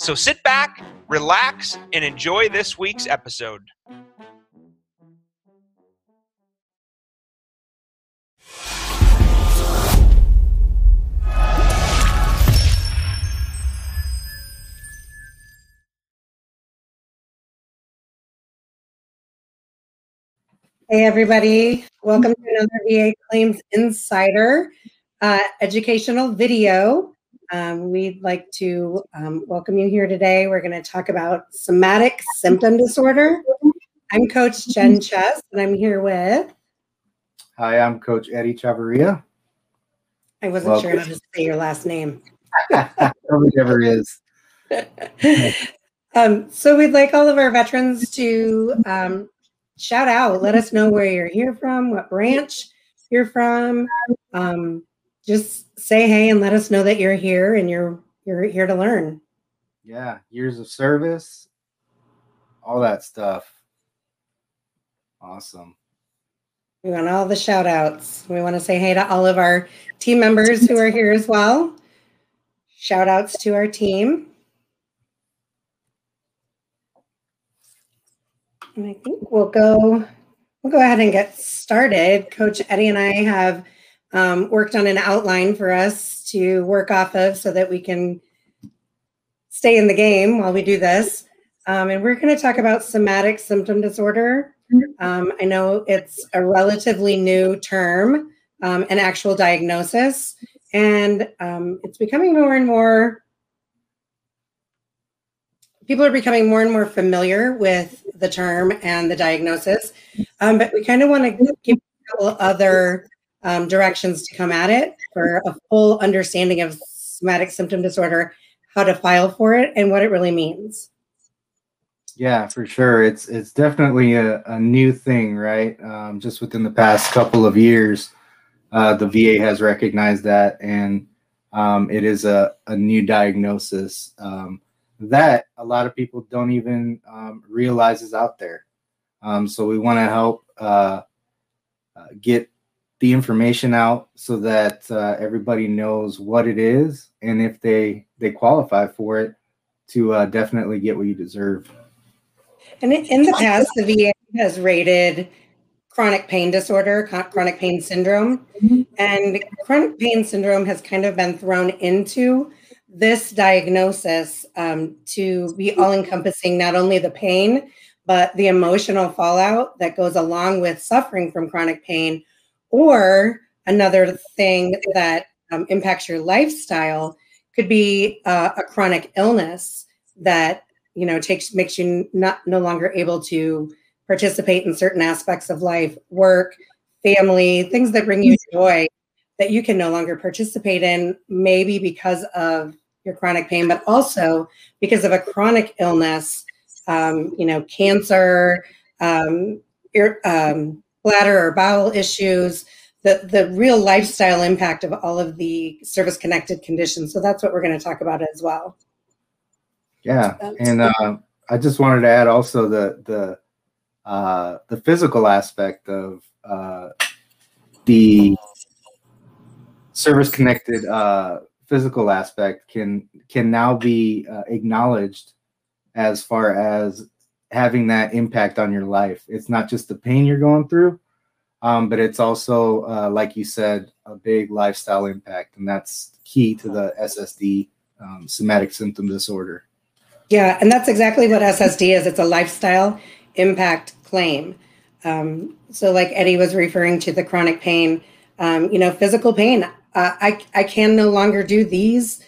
So sit back, relax, and enjoy this week's episode. Hey, everybody. Welcome to another VA Claims Insider uh, educational video. Um, we'd like to um, welcome you here today. We're going to talk about somatic symptom disorder. I'm Coach Jen Chess, and I'm here with. Hi, I'm Coach Eddie Chavarria. I wasn't welcome. sure how to say your last name. Whatever is. um, so we'd like all of our veterans to um, shout out. Let us know where you're here from, what branch you're from. Um, just say hey and let us know that you're here and you're you're here to learn. Yeah, years of service, all that stuff. Awesome. We want all the shout outs. We want to say hey to all of our team members who are here as well. Shout outs to our team. And I think we'll go we'll go ahead and get started. Coach Eddie and I have um, worked on an outline for us to work off of so that we can stay in the game while we do this. Um, and we're going to talk about somatic symptom disorder. Um, I know it's a relatively new term, um, an actual diagnosis, and um, it's becoming more and more people are becoming more and more familiar with the term and the diagnosis. Um, but we kind of want to give other um, directions to come at it for a full understanding of somatic symptom disorder, how to file for it, and what it really means. Yeah, for sure. It's it's definitely a, a new thing, right? Um, just within the past couple of years, uh, the VA has recognized that, and um, it is a, a new diagnosis. Um, that a lot of people don't even um, realize is out there. Um, so we want to help uh, uh, get the information out so that uh, everybody knows what it is and if they they qualify for it to uh, definitely get what you deserve. And in the past, the VA has rated chronic pain disorder, chronic pain syndrome, mm-hmm. and chronic pain syndrome has kind of been thrown into this diagnosis um, to be all encompassing not only the pain, but the emotional fallout that goes along with suffering from chronic pain. Or another thing that um, impacts your lifestyle could be uh, a chronic illness that you know takes makes you not no longer able to participate in certain aspects of life, work, family, things that bring you joy that you can no longer participate in, maybe because of your chronic pain, but also because of a chronic illness, um, you know, cancer, um, um, bladder or bowel issues, the, the real lifestyle impact of all of the service connected conditions. So that's what we're going to talk about as well. Yeah. And uh, I just wanted to add also the, the, uh, the physical aspect of uh, the service connected uh, physical aspect can can now be uh, acknowledged as far as having that impact on your life. It's not just the pain you're going through, um, but it's also, uh, like you said, a big lifestyle impact, and that's key to the SSD, um, somatic symptom disorder. Yeah, and that's exactly what SSD is. It's a lifestyle impact claim. Um, so, like Eddie was referring to the chronic pain, um, you know, physical pain uh, I I can no longer do these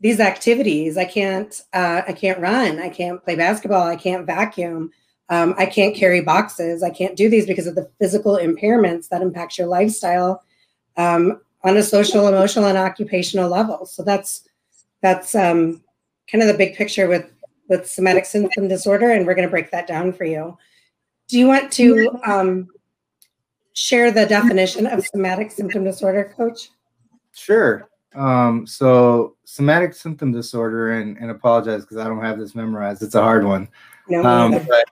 these activities. I can't uh, I can't run. I can't play basketball. I can't vacuum. Um, I can't carry boxes. I can't do these because of the physical impairments that impacts your lifestyle um, on a social, emotional, and occupational level. So that's that's um, kind of the big picture with with somatic symptom disorder, and we're going to break that down for you. Do you want to um, share the definition of somatic symptom disorder, Coach? Sure. Um, so somatic symptom disorder, and, and apologize because I don't have this memorized. It's a hard one. No, Um, but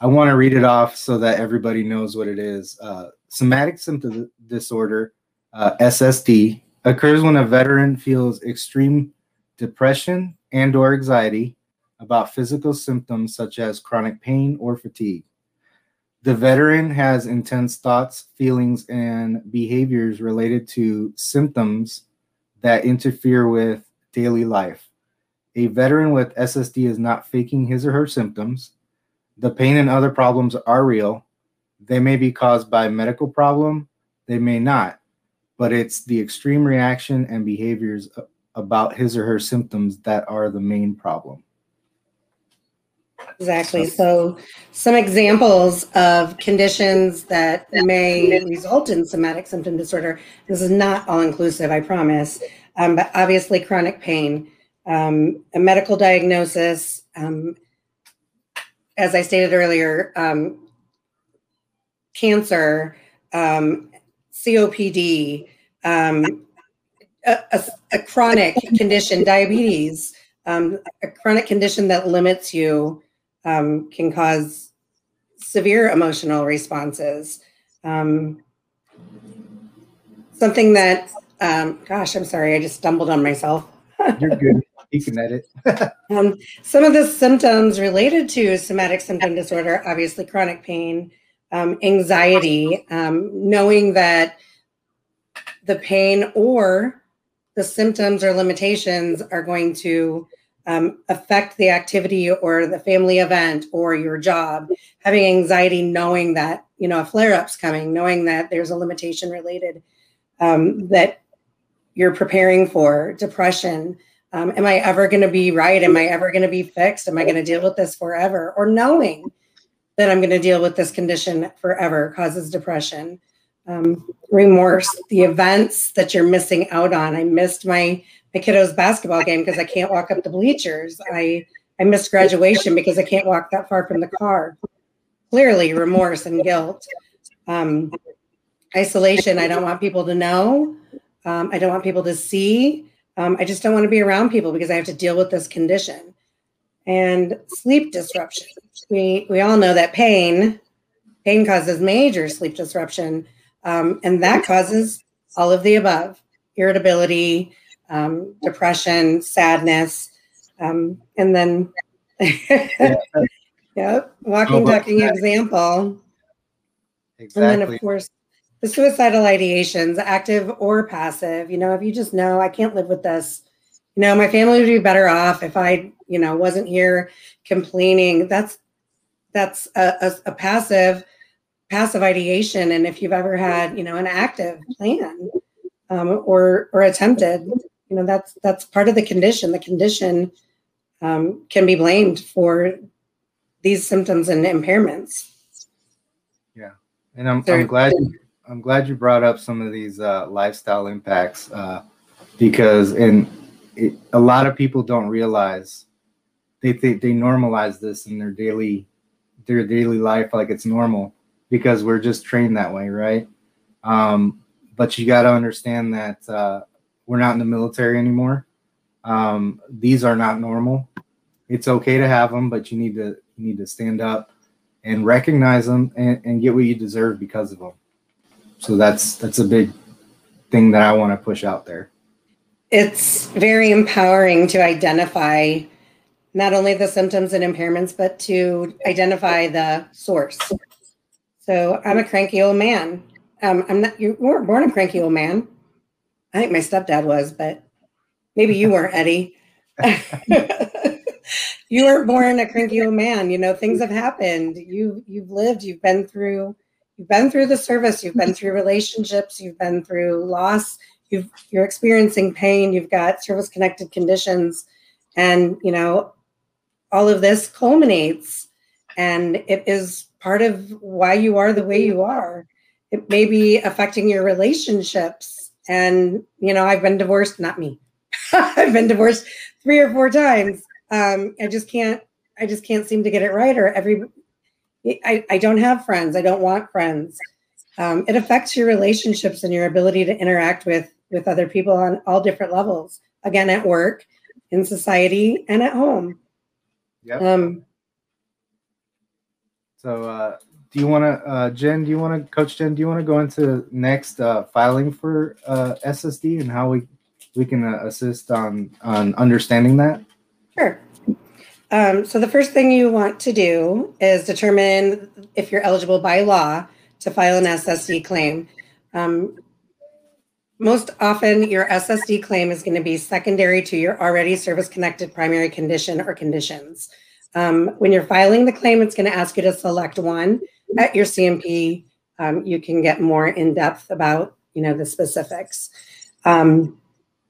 I want to read it off so that everybody knows what it is. Uh, somatic symptom disorder, uh, SSD, occurs when a veteran feels extreme depression and or anxiety about physical symptoms such as chronic pain or fatigue. The veteran has intense thoughts, feelings, and behaviors related to symptoms that interfere with daily life. A veteran with SSD is not faking his or her symptoms. The pain and other problems are real. They may be caused by a medical problem, they may not, but it's the extreme reaction and behaviors about his or her symptoms that are the main problem. Exactly. So, some examples of conditions that may result in somatic symptom disorder. This is not all inclusive, I promise. Um, but obviously, chronic pain, um, a medical diagnosis, um, as I stated earlier, um, cancer, um, COPD, um, a, a, a chronic condition, diabetes, um, a chronic condition that limits you um, can cause severe emotional responses. Um, something that, um, gosh, I'm sorry, I just stumbled on myself. You're good. You can edit. Um, some of the symptoms related to somatic symptom disorder, obviously chronic pain, um, anxiety, um, knowing that the pain or the symptoms or limitations are going to um, affect the activity or the family event or your job having anxiety knowing that you know a flare-up's coming knowing that there's a limitation related um, that you're preparing for depression. Um, am i ever going to be right? Am i ever going to be fixed? Am i going to deal with this forever? Or knowing that i'm going to deal with this condition forever causes depression. Um, remorse the events that you're missing out on. I missed my my kiddo's basketball game because I can't walk up the bleachers. I I missed graduation because I can't walk that far from the car. Clearly, remorse and guilt. Um, isolation. I don't want people to know. Um, I don't want people to see. Um, I just don't want to be around people because I have to deal with this condition. And sleep disruption. We we all know that pain pain causes major sleep disruption, um, and that causes all of the above: irritability, um, depression, sadness, um, and then, yeah. yep, walking, oh, talking example. Exactly. And then, of course, the suicidal ideations, active or passive. You know, if you just know, I can't live with this. You know, my family would be better off if I, you know, wasn't here complaining. That's that's a, a, a passive passive ideation. And if you've ever had, you know, an active plan um, or or attempted, you know that's that's part of the condition. The condition um, can be blamed for these symptoms and impairments. Yeah. And i'm, I'm glad you, i'm glad you brought up some of these uh, lifestyle impacts uh, because and it, a lot of people don't realize they think they normalize this in their daily their daily life like it's normal because we're just trained that way right? Um, but you got to understand that uh, we're not in the military anymore. Um, these are not normal. It's okay to have them, but you need to you need to stand up and recognize them and, and get what you deserve because of them. So that's that's a big thing that I want to push out there. It's very empowering to identify not only the symptoms and impairments, but to identify the source. So I'm a cranky old man. Um, I'm not. You weren't born a cranky old man. I think my stepdad was, but maybe you weren't, Eddie. you weren't born a cranky old man. You know, things have happened. You you've lived. You've been through. You've been through the service. You've been through relationships. You've been through loss. You've you're experiencing pain. You've got service connected conditions, and you know, all of this culminates, and it is part of why you are the way you are. It may be affecting your relationships and, you know, I've been divorced, not me. I've been divorced three or four times. um, I just can't, I just can't seem to get it right. Or every, I, I don't have friends. I don't want friends. Um, it affects your relationships and your ability to interact with with other people on all different levels. Again, at work, in society, and at home. Yeah. Um, So, uh, do you want to, uh, Jen? Do you want to, Coach Jen? Do you want to go into next uh, filing for uh, SSD and how we we can uh, assist on on understanding that? Sure. Um, so the first thing you want to do is determine if you're eligible by law to file an SSD claim. Um, most often, your SSD claim is going to be secondary to your already service-connected primary condition or conditions. Um, when you're filing the claim, it's going to ask you to select one. At your C&P, um, you can get more in depth about you know the specifics. Um,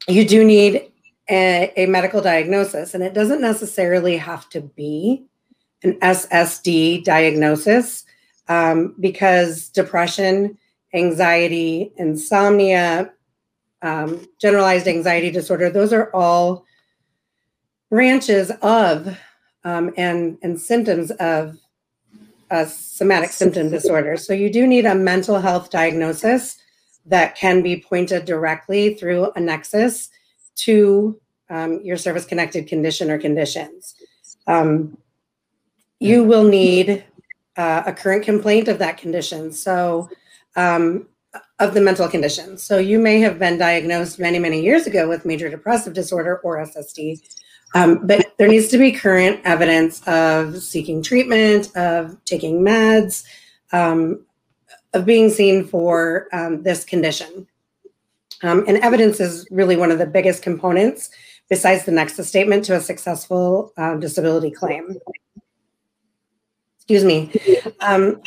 you do need a, a medical diagnosis, and it doesn't necessarily have to be an SSD diagnosis um, because depression, anxiety, insomnia, um, generalized anxiety disorder, those are all branches of um, and, and symptoms of a somatic symptom disorder. So you do need a mental health diagnosis that can be pointed directly through a nexus to um, your service connected condition or conditions. Um, you will need uh, a current complaint of that condition. So, um, of the mental condition. So, you may have been diagnosed many, many years ago with major depressive disorder or SSD, um, but there needs to be current evidence of seeking treatment, of taking meds, um, of being seen for um, this condition. Um, and evidence is really one of the biggest components besides the nexus statement to a successful uh, disability claim. Excuse me. Um,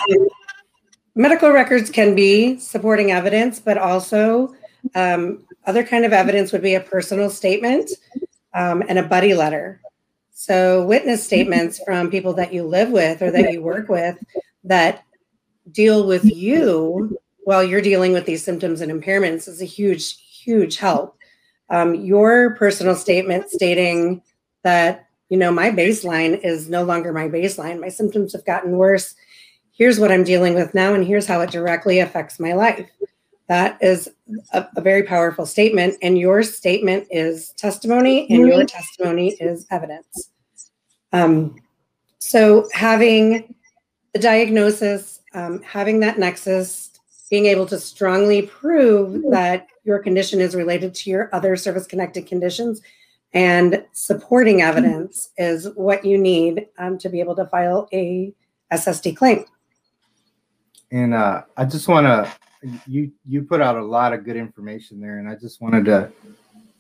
medical records can be supporting evidence, but also um, other kind of evidence would be a personal statement um, and a buddy letter. So witness statements from people that you live with or that you work with that deal with you while you're dealing with these symptoms and impairments is a huge, huge help. Um, your personal statement stating that, you know, my baseline is no longer my baseline. My symptoms have gotten worse. Here's what I'm dealing with now, and here's how it directly affects my life. That is a, a very powerful statement. And your statement is testimony, and your testimony is evidence. Um, so having the diagnosis, um, having that nexus, being able to strongly prove that your condition is related to your other service connected conditions and supporting evidence is what you need um, to be able to file a SSD claim. And uh, I just want to you you put out a lot of good information there, and I just wanted to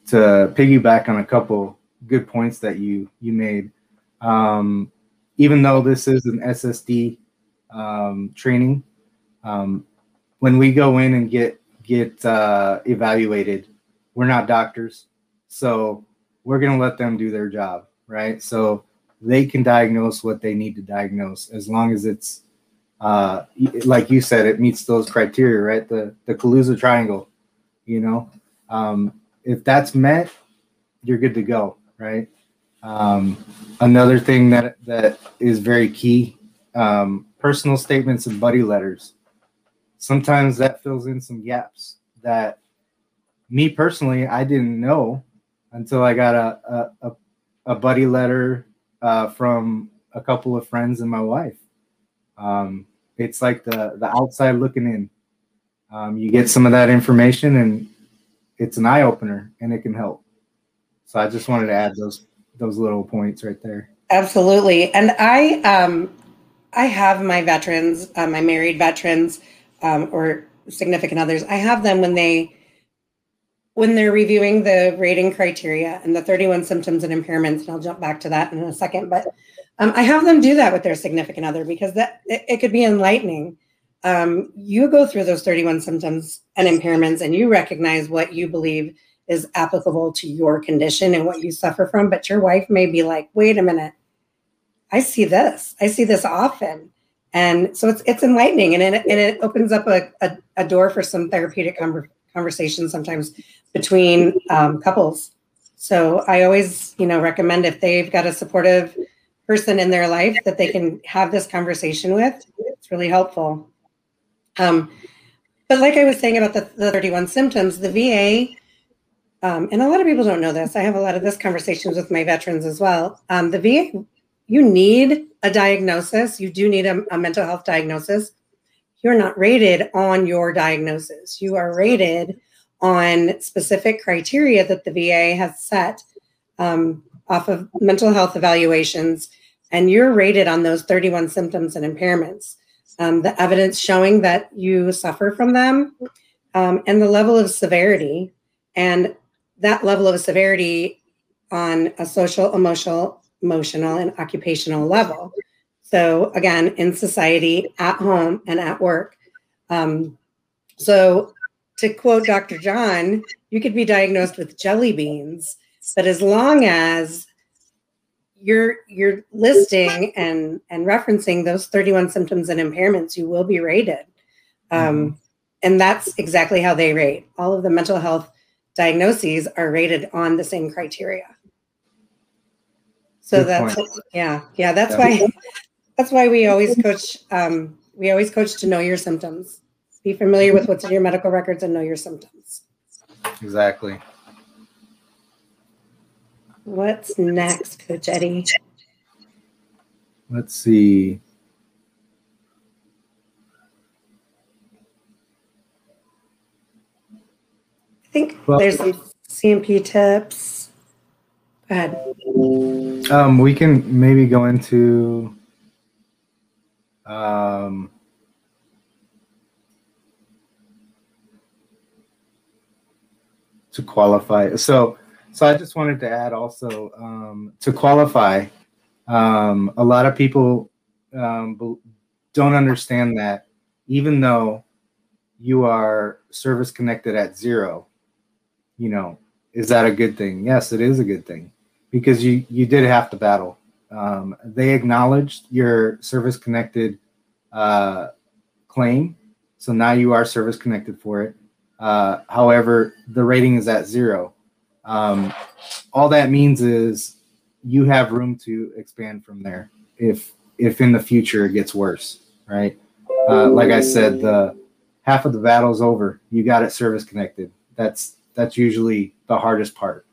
to piggyback on a couple good points that you you made. Um, even though this is an SSD um, training, um, when we go in and get get uh, evaluated, we're not doctors, so we're gonna let them do their job, right? So they can diagnose what they need to diagnose as long as it's uh, like you said, it meets those criteria, right? The the Caluza triangle, you know, um, if that's met, you're good to go, right? Um, another thing that that is very key: um, personal statements and buddy letters. Sometimes that fills in some gaps that me personally I didn't know until I got a a, a buddy letter uh, from a couple of friends and my wife. Um, it's like the the outside looking in. Um, you get some of that information, and it's an eye opener, and it can help. So I just wanted to add those those little points right there. Absolutely, and I um, I have my veterans, uh, my married veterans, um, or significant others. I have them when they when they're reviewing the rating criteria and the 31 symptoms and impairments, and I'll jump back to that in a second, but um, I have them do that with their significant other because that it, it could be enlightening. Um, you go through those 31 symptoms and impairments and you recognize what you believe is applicable to your condition and what you suffer from, but your wife may be like, wait a minute, I see this. I see this often. And so it's it's enlightening and it, and it opens up a, a, a door for some therapeutic conver- conversations sometimes between um, couples. So I always, you know, recommend if they've got a supportive person in their life that they can have this conversation with, it's really helpful. Um, but like I was saying about the, the 31 symptoms, the VA, um, and a lot of people don't know this. I have a lot of this conversations with my veterans as well. Um, the VA, you need a diagnosis. You do need a, a mental health diagnosis. You're not rated on your diagnosis. You are rated on specific criteria that the VA has set um, off of mental health evaluations, and you're rated on those 31 symptoms and impairments. Um, the evidence showing that you suffer from them, um, and the level of severity, and that level of severity on a social, emotional, emotional, and occupational level. So again, in society, at home, and at work. Um, so to quote Dr. John, you could be diagnosed with jelly beans, but as long as you're you're listing and and referencing those 31 symptoms and impairments, you will be rated. Um, mm-hmm. and that's exactly how they rate. All of the mental health diagnoses are rated on the same criteria. So Good that's point. yeah, yeah. That's yeah. why that's why we always coach. Um, we always coach to know your symptoms be familiar with what's in your medical records and know your symptoms. Exactly. What's next, Coach Eddie? Let's see. I think well, there's some C&P tips. Go ahead. Um, we can maybe go into um, to qualify. So, so I just wanted to add also um, to qualify. Um, a lot of people um, don't understand that even though you are service connected at zero, you know, is that a good thing? Yes, it is a good thing because you you did have to battle. Um, they acknowledged your service connected uh, claim, so now you are service connected for it. Uh, however, the rating is at zero. Um, all that means is you have room to expand from there if if in the future it gets worse, right? Uh, like I said, the half of the battle's over. You got it service connected. That's that's usually the hardest part.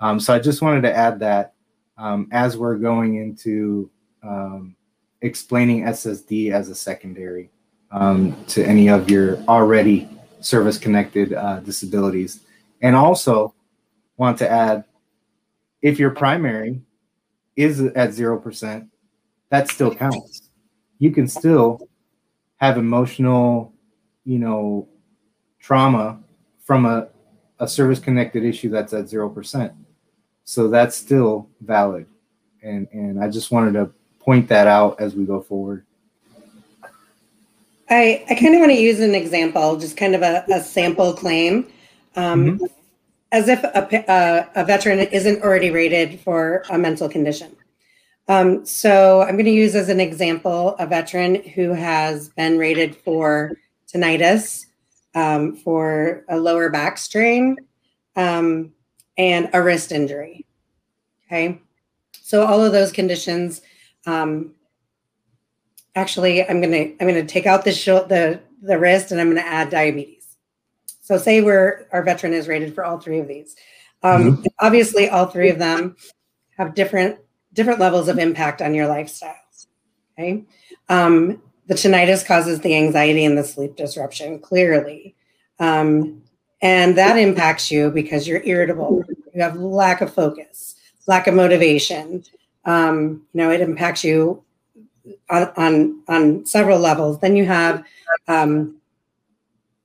Um, so I just wanted to add that um, as we're going into um, explaining SSD as a secondary um, to any of your already service connected uh, disabilities. And also want to add if your primary is at 0%, that still counts. You can still have emotional, you know, trauma from a, a service connected issue that's at 0%. So that's still valid. And, and I just wanted to point that out as we go forward. I, I kind of want to use an example, just kind of a, a sample claim, um, mm-hmm. As if a, a, veteran isn't already rated for a mental condition. Um, so I'm going to use as an example a veteran who has been rated for tinnitus, um, for a lower back strain, um, and a wrist injury. Okay. So all of those conditions um, actually i'm going to i'm going to take out the the the wrist and i'm going to add diabetes so say we're our veteran is rated for all three of these um, mm-hmm. obviously all three of them have different different levels of impact on your lifestyles. okay um, the tinnitus causes the anxiety and the sleep disruption clearly um, and that impacts you because you're irritable you have lack of focus lack of motivation um, you know it impacts you on, on, on several levels. Then you have um,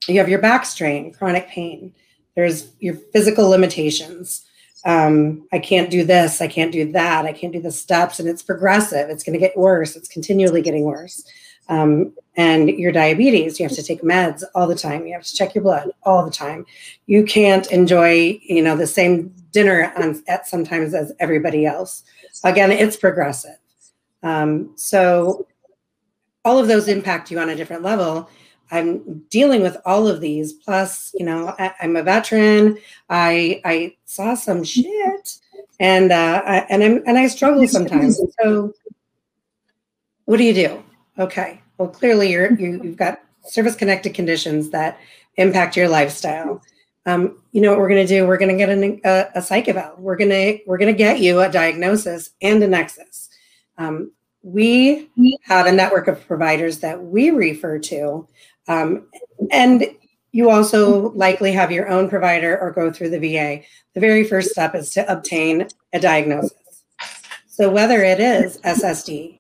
you have your back strain, chronic pain. There's your physical limitations. Um, I can't do this. I can't do that. I can't do the steps, and it's progressive. It's going to get worse. It's continually getting worse. Um, and your diabetes, you have to take meds all the time. You have to check your blood all the time. You can't enjoy, you know, the same dinner on, at sometimes as everybody else. Again, it's progressive. Um, so all of those impact you on a different level. I'm dealing with all of these. Plus, you know, I, am a veteran. I I saw some shit, and uh, I, and I'm and I struggle sometimes. So, what do you do? Okay, well, clearly you're you, you've got service connected conditions that impact your lifestyle. Um, you know what we're going to do? We're going to get an, a, a psych eval. We're going to we're going to get you a diagnosis and a nexus. Um, we have a network of providers that we refer to, um, and you also likely have your own provider or go through the VA. The very first step is to obtain a diagnosis. So whether it is SSD,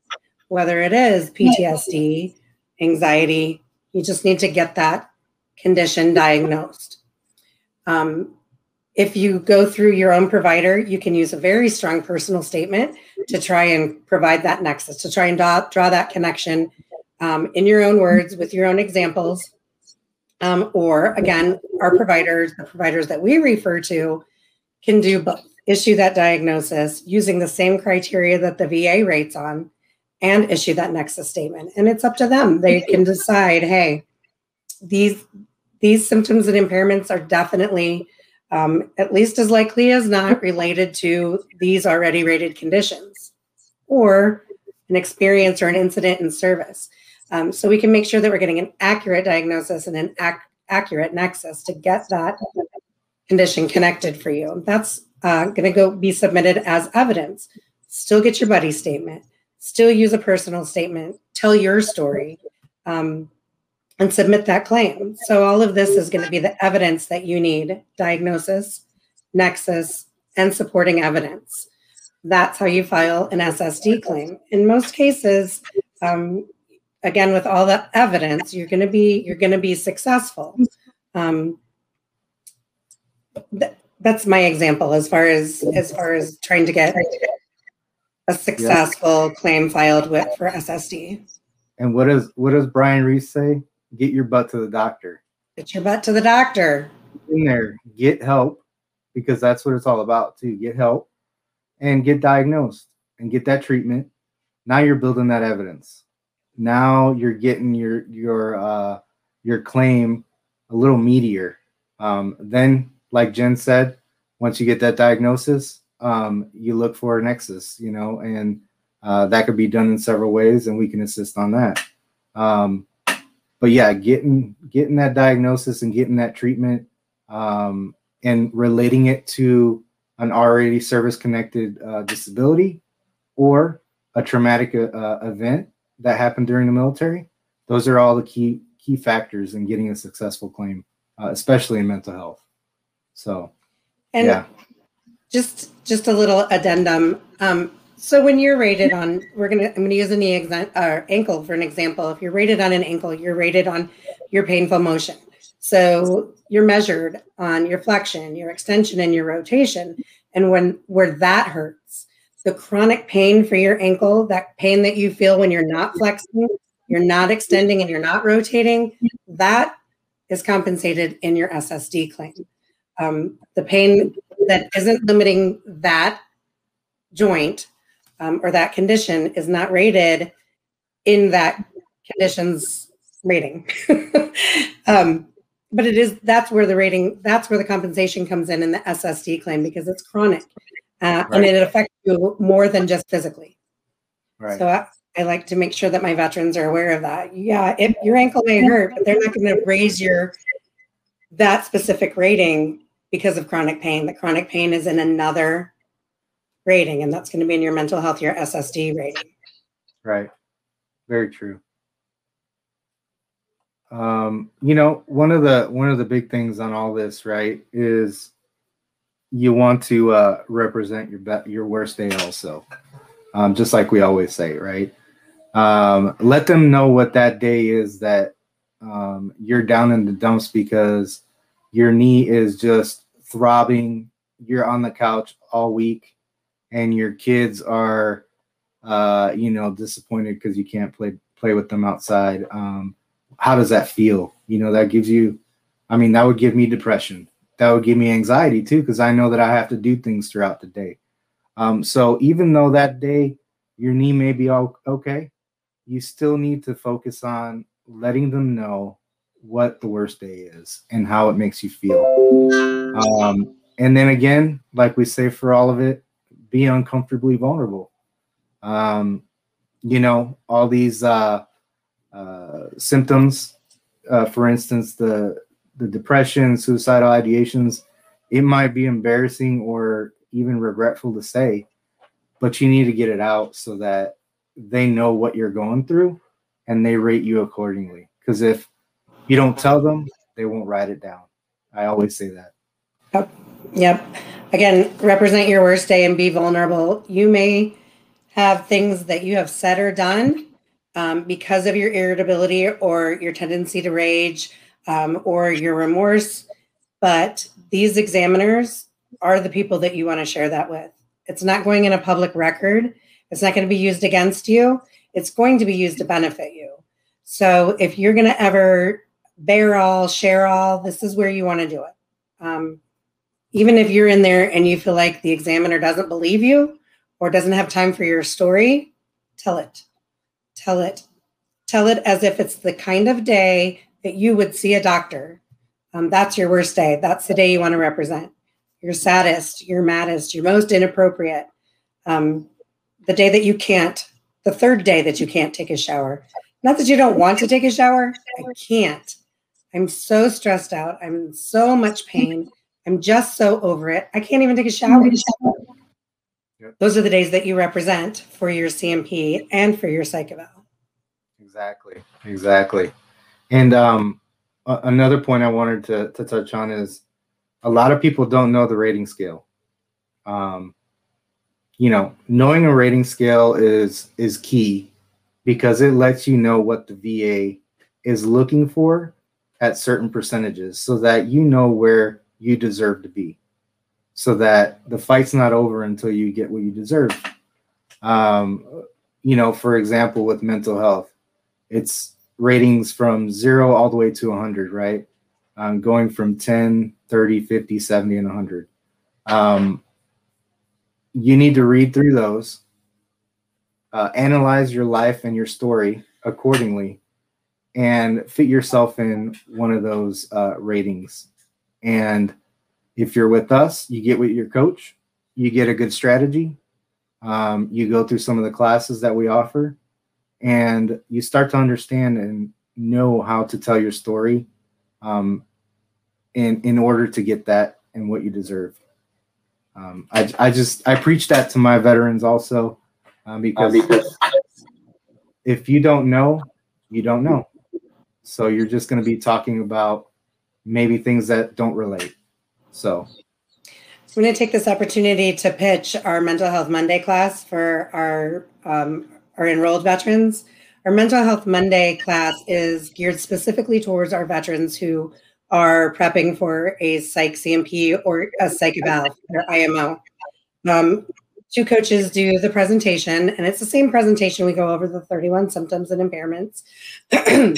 whether it is PTSD, anxiety, you just need to get that condition diagnosed. Um, if you go through your own provider, you can use a very strong personal statement to try and provide that nexus, to try and draw, draw that connection um, in your own words with your own examples. Um, or again, our providers, the providers that we refer to, can do both issue that diagnosis using the same criteria that the VA rates on and issue that nexus statement. And it's up to them. They can decide, hey, these these symptoms and impairments are definitely um, at least as likely as not related to these already rated conditions or an experience or an incident in service. Um, so we can make sure that we're getting an accurate diagnosis and an ac- accurate nexus to get that condition connected for you. That's uh, going to go be submitted as evidence. Still get your buddy statement. Still use a personal statement. Tell your story. Um, and submit that claim. So all of this is going to be the evidence that you need diagnosis, nexus, and supporting evidence. That's how you file an SSD claim. In most cases, um, again, with all the evidence, you're going to be you're going to be successful. Um, th- that's my example as far as as far as trying to get a successful yeah. claim filed with for SSD. And what does what does Brian Reese say? get your butt to the doctor. Get your butt to the doctor. In there, get help because that's what it's all about too. Get help and get diagnosed and get that treatment. Now you're building that evidence. Now you're getting your your uh, your claim a little meatier. Um, then, like Jen said, once you get that diagnosis, um, you look for a nexus, you know, and uh, that could be done in several ways, and we can assist on that. Um, but yeah, getting getting that diagnosis and getting that treatment um, and relating it to an already service connected uh, disability or a traumatic uh, event that happened during the military. Those are all the key key factors in getting a successful claim, uh, especially in mental health. So, and yeah. Just just a little addendum. Um, so when you're rated on, we're gonna I'm gonna use a knee exa- uh, ankle for an example. If you're rated on an ankle, you're rated on your painful motion. So you're measured on your flexion, your extension, and your rotation. And when where that hurts, the chronic pain for your ankle, that pain that you feel when you're not flexing, you're not extending, and you're not rotating, that is compensated in your SSD claim. Um, the pain that isn't limiting that joint um, or that condition is not rated in that condition's rating. um, but it is that's where the rating that's where the compensation comes in in the SSD claim because it's chronic uh, right. and it affects you more than just physically. Right. So I, I, like to make sure that my veterans are aware of that. Yeah, if your ankle may hurt, but they're not going to raise your that specific rating because of chronic pain. The chronic pain is in another rating, and that's going to be in your mental health, your SSD rating. Right. Very true. Um, you know, one of the one of the big things on all this, right, is you want to uh, represent your be- your worst day also, um, just like we always say, right? Um, let them know what that day is that um, you're down in the dumps because your knee is just throbbing. You're on the couch all week and your kids are uh, you know disappointed because you can't play play with them outside um, how does that feel you know that gives you i mean that would give me depression that would give me anxiety too because i know that i have to do things throughout the day um, so even though that day your knee may be all okay you still need to focus on letting them know what the worst day is and how it makes you feel. Um, and then again, like we say for all of it, be uncomfortably vulnerable. Um, you know, all these uh, uh, symptoms, uh, for instance, the the depression, suicidal ideations, it might be embarrassing or even regretful to say, but you need to get it out so that they know what you're going through and they rate you accordingly. Because if you don't tell them, they won't write it down. I always say that. Yep. Yep. Again, represent your worst day and be vulnerable. You may have things that you have said or done um, because of your irritability or your tendency to rage um, or your remorse. But these examiners are the people that you want to share that with. It's not going in a public record. It's not going to be used against you. It's going to be used to benefit you. So if you're going to ever bear all, share all, this is where you want to do it. Um, even if you're in there and you feel like the examiner doesn't believe you or doesn't have time for your story, tell it. Tell it. Tell it as if it's the kind of day that you would see a doctor. Um, that's your worst day. That's the day you want to represent. Your saddest, your maddest, your most inappropriate. Um, the day that you can't, the third day that you can't take a shower. Not that you don't want to take a shower, I can't. I'm so stressed out. I'm in so much pain. I'm just so over it. I can't even take a shower. Those are the days that you represent for your C&P and for your psych eval. Exactly. Exactly. And um, another point I wanted to, to touch on is a lot of people don't know the rating scale. Um, you know, knowing a rating scale is is key because it lets you know what the VA is looking for at certain percentages so that you know where you deserve to be so that the fight's not over until you get what you deserve um, you know for example with mental health it's ratings from zero all the way to 100 right? Um, going from 10 30 50 70 and 100 um, you need to read through those uh, analyze your life and your story accordingly and fit yourself in one of those uh, ratings. And if you're with us, you get with your coach, you get a good strategy. Um, you go through some of the classes that we offer, and you start to understand and know how to tell your story um, in in order to get that and what you deserve. Um, I, I just I preach that to my veterans also um, because if you don't know, you don't know. So you're just going to be talking about maybe things that don't relate. So I'm going to take this opportunity to pitch our Mental Health Monday class for our um, our enrolled veterans. Our Mental Health Monday class is geared specifically towards our veterans who are prepping for a psych C&P or a psych eval or IMO. Um, two coaches do the presentation, and it's the same presentation. We go over the 31 symptoms and impairments.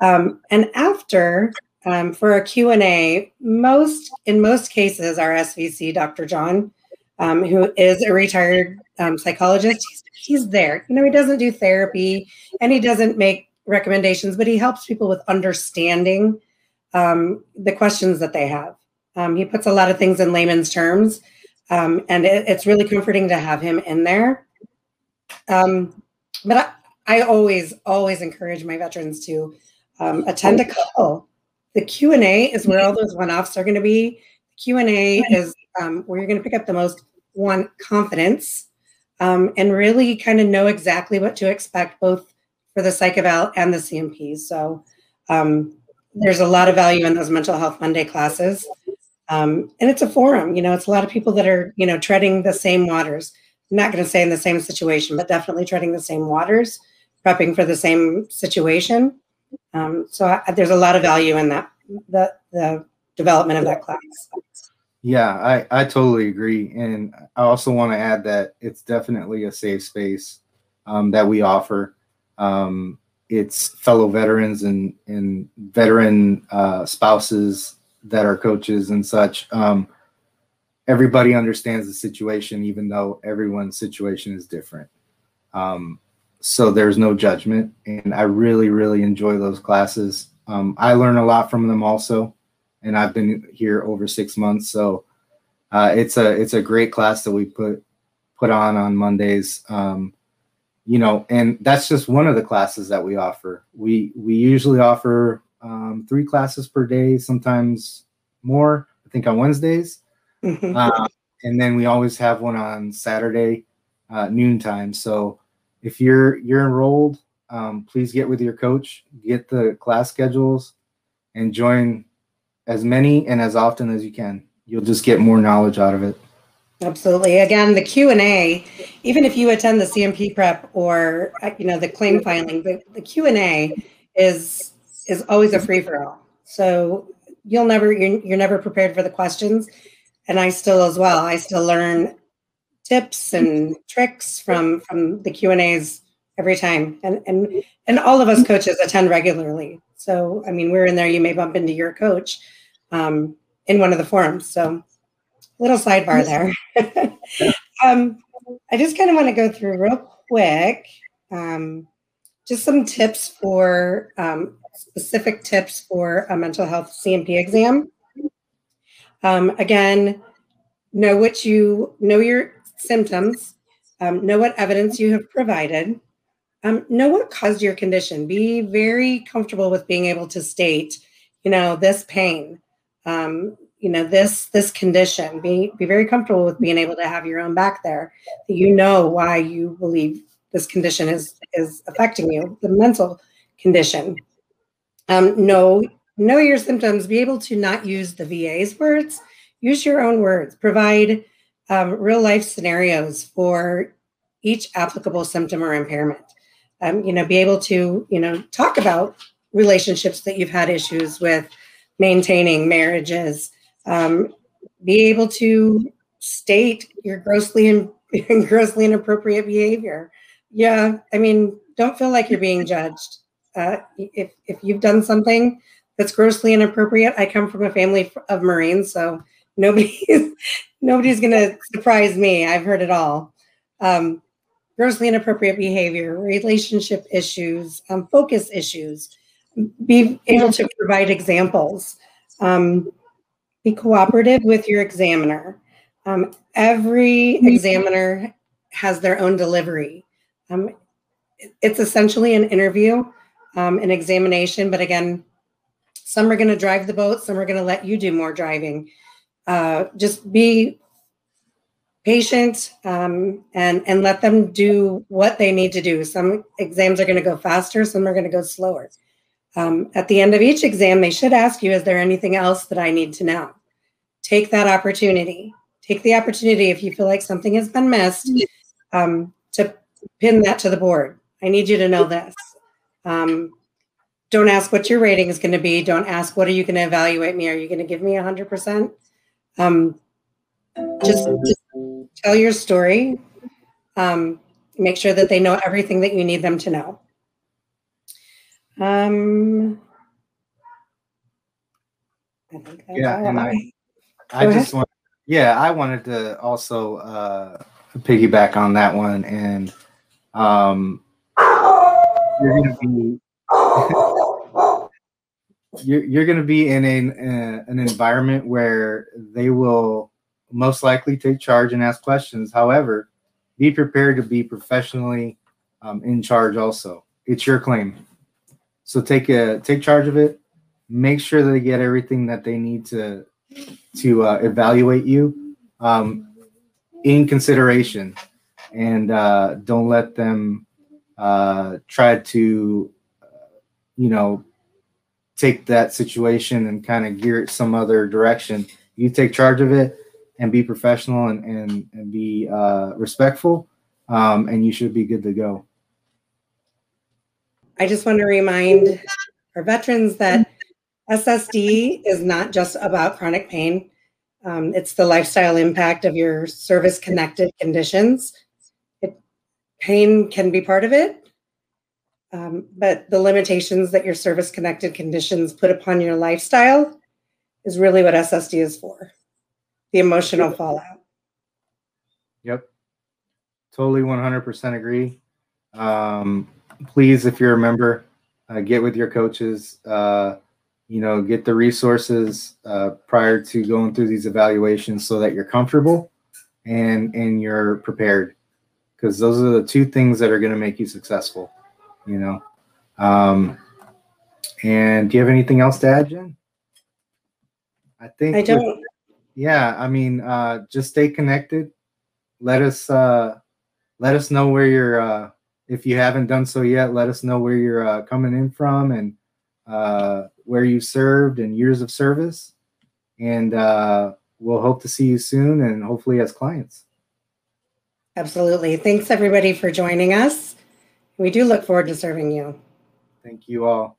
um, and after um, for a Q&A, most, in most cases, our SVC, Dr. John, um, who is a retired um, psychologist, he's, he's there. You know, he doesn't do therapy and he doesn't make recommendations, but he helps people with understanding um, the questions that they have. Um, he puts a lot of things in layman's terms, um, and it, it's really comforting to have him in there. Um, but I, I, always, always encourage my veterans to attend a call. The Q and A is where all those one-offs are going to be. Q and A is um, where you're going to pick up the most one confidence um, and really kind of know exactly what to expect, both for the psych eval and the C&P. So um, there's a lot of value in those mental health Monday classes, um, and it's a forum. You know, it's a lot of people that are you know treading the same waters. I'm not going to say in the same situation, but definitely treading the same waters, prepping for the same situation. Um, so I, there's a lot of value in that the the development of that class. Yeah, I, I totally agree. And I also want to add that it's definitely a safe space um, that we offer. Um, it's fellow veterans and, and veteran uh, spouses that are coaches and such. Um, everybody understands the situation, even though everyone's situation is different. Um, so there's no judgment and i really really enjoy those classes um, I learn a lot from them also, and I've been here over six months, so uh, it's a it's a great class that we put put on on Mondays. Um, you know, and that's just one of the classes that we offer. We we usually offer um, three classes per day, sometimes more. I think on Wednesdays, Mhm. uh, and then we always have one on Saturday uh, noontime. So if you're you're enrolled, um, please get with your coach, get the class schedules, and join as many and as often as you can. You'll just get more knowledge out of it. Absolutely. Again, the Q and A, even if you attend the C&P prep or uh, you know the claim filing, the, the Q and A is is always a free for all. So you'll never you're, you're never prepared for the questions, and I still as well. I still learn tips and tricks from from the Q and A's every time, and and and all of us coaches attend regularly. So I mean, we're in there. You may bump into your coach um, in one of the forums. So little sidebar there. um, I just kind of want to go through real quick, um, just some tips for um, specific tips for a mental health C&P exam. Um, again, know what you know your symptoms, um, know what evidence you have provided, um, know what caused your condition. Be very comfortable with being able to state, you know, this pain. Um, you know this this condition. Be be very comfortable with being able to have your own back there you know why you believe this condition is is affecting you the mental condition. Um know know your symptoms. Be able to not use the va's words. Use your own words. Provide um, real life scenarios for each applicable symptom or impairment um, you know be able to you know talk about relationships that you've had issues with maintaining marriages um, be able to state your grossly in, grossly inappropriate behavior. Yeah, I mean, don't feel like you're being judged. Uh, if if you've done something that's grossly inappropriate, I come from a family of Marines, so nobody's nobody's gonna surprise me. I've heard it all. Um, grossly inappropriate behavior, relationship issues, um, focus issues. Be able to provide examples. Um, be cooperative with your examiner. Um, every examiner has their own delivery. Um, it's essentially an interview, um, an examination, but again, some are going to drive the boat, some are going to let you do more driving. Uh, just be patient um, and and let them do what they need to do. Some exams are going to go faster, some are going to go slower. Um, at the end of each exam, they should ask you, is there anything else that I need to know? Take that opportunity. Take the opportunity if you feel like something has been missed um, to pin that to the board. I need you to know this. Um, don't ask what your rating is going to be. Don't ask what are you going to evaluate me? Are you going to give me 100%? Um, just, just tell your story. Um, make sure that they know everything that you need them to know. Um, I think that's Yeah, and I- I- I just want, yeah, I wanted to also uh, piggyback on that one, and um, you're gonna be you're, you're gonna be in an uh, an environment where they will most likely take charge and ask questions. However, be prepared to be professionally um, in charge. Also, it's your claim, so take a take charge of it. Make sure they get everything that they need to to uh, evaluate you um, in consideration and uh, don't let them uh, try to uh, you know take that situation and kind of gear it some other direction you take charge of it and be professional and, and, and be uh, respectful um, and you should be good to go I just want to remind our veterans that SSD is not just about chronic pain. Um, it's the lifestyle impact of your service connected conditions. It, pain can be part of it, um, but the limitations that your service connected conditions put upon your lifestyle is really what SSD is for the emotional fallout. Yep. Totally 100% agree. Um, please, if you're a member, uh, get with your coaches, uh, you know, get the resources uh, prior to going through these evaluations so that you're comfortable and and you're prepared because those are the two things that are going to make you successful, you know. Um, and do you have anything else to add, Jen? I think I don't. Yeah, I mean, uh, just stay connected. Let us uh, let us know where you're. Uh, if you haven't done so yet, let us know where you're uh, coming in from and uh, where you served and years of service. And uh, we'll hope to see you soon and hopefully as clients. Absolutely. Thanks everybody for joining us. We do look forward to serving you. Thank you all.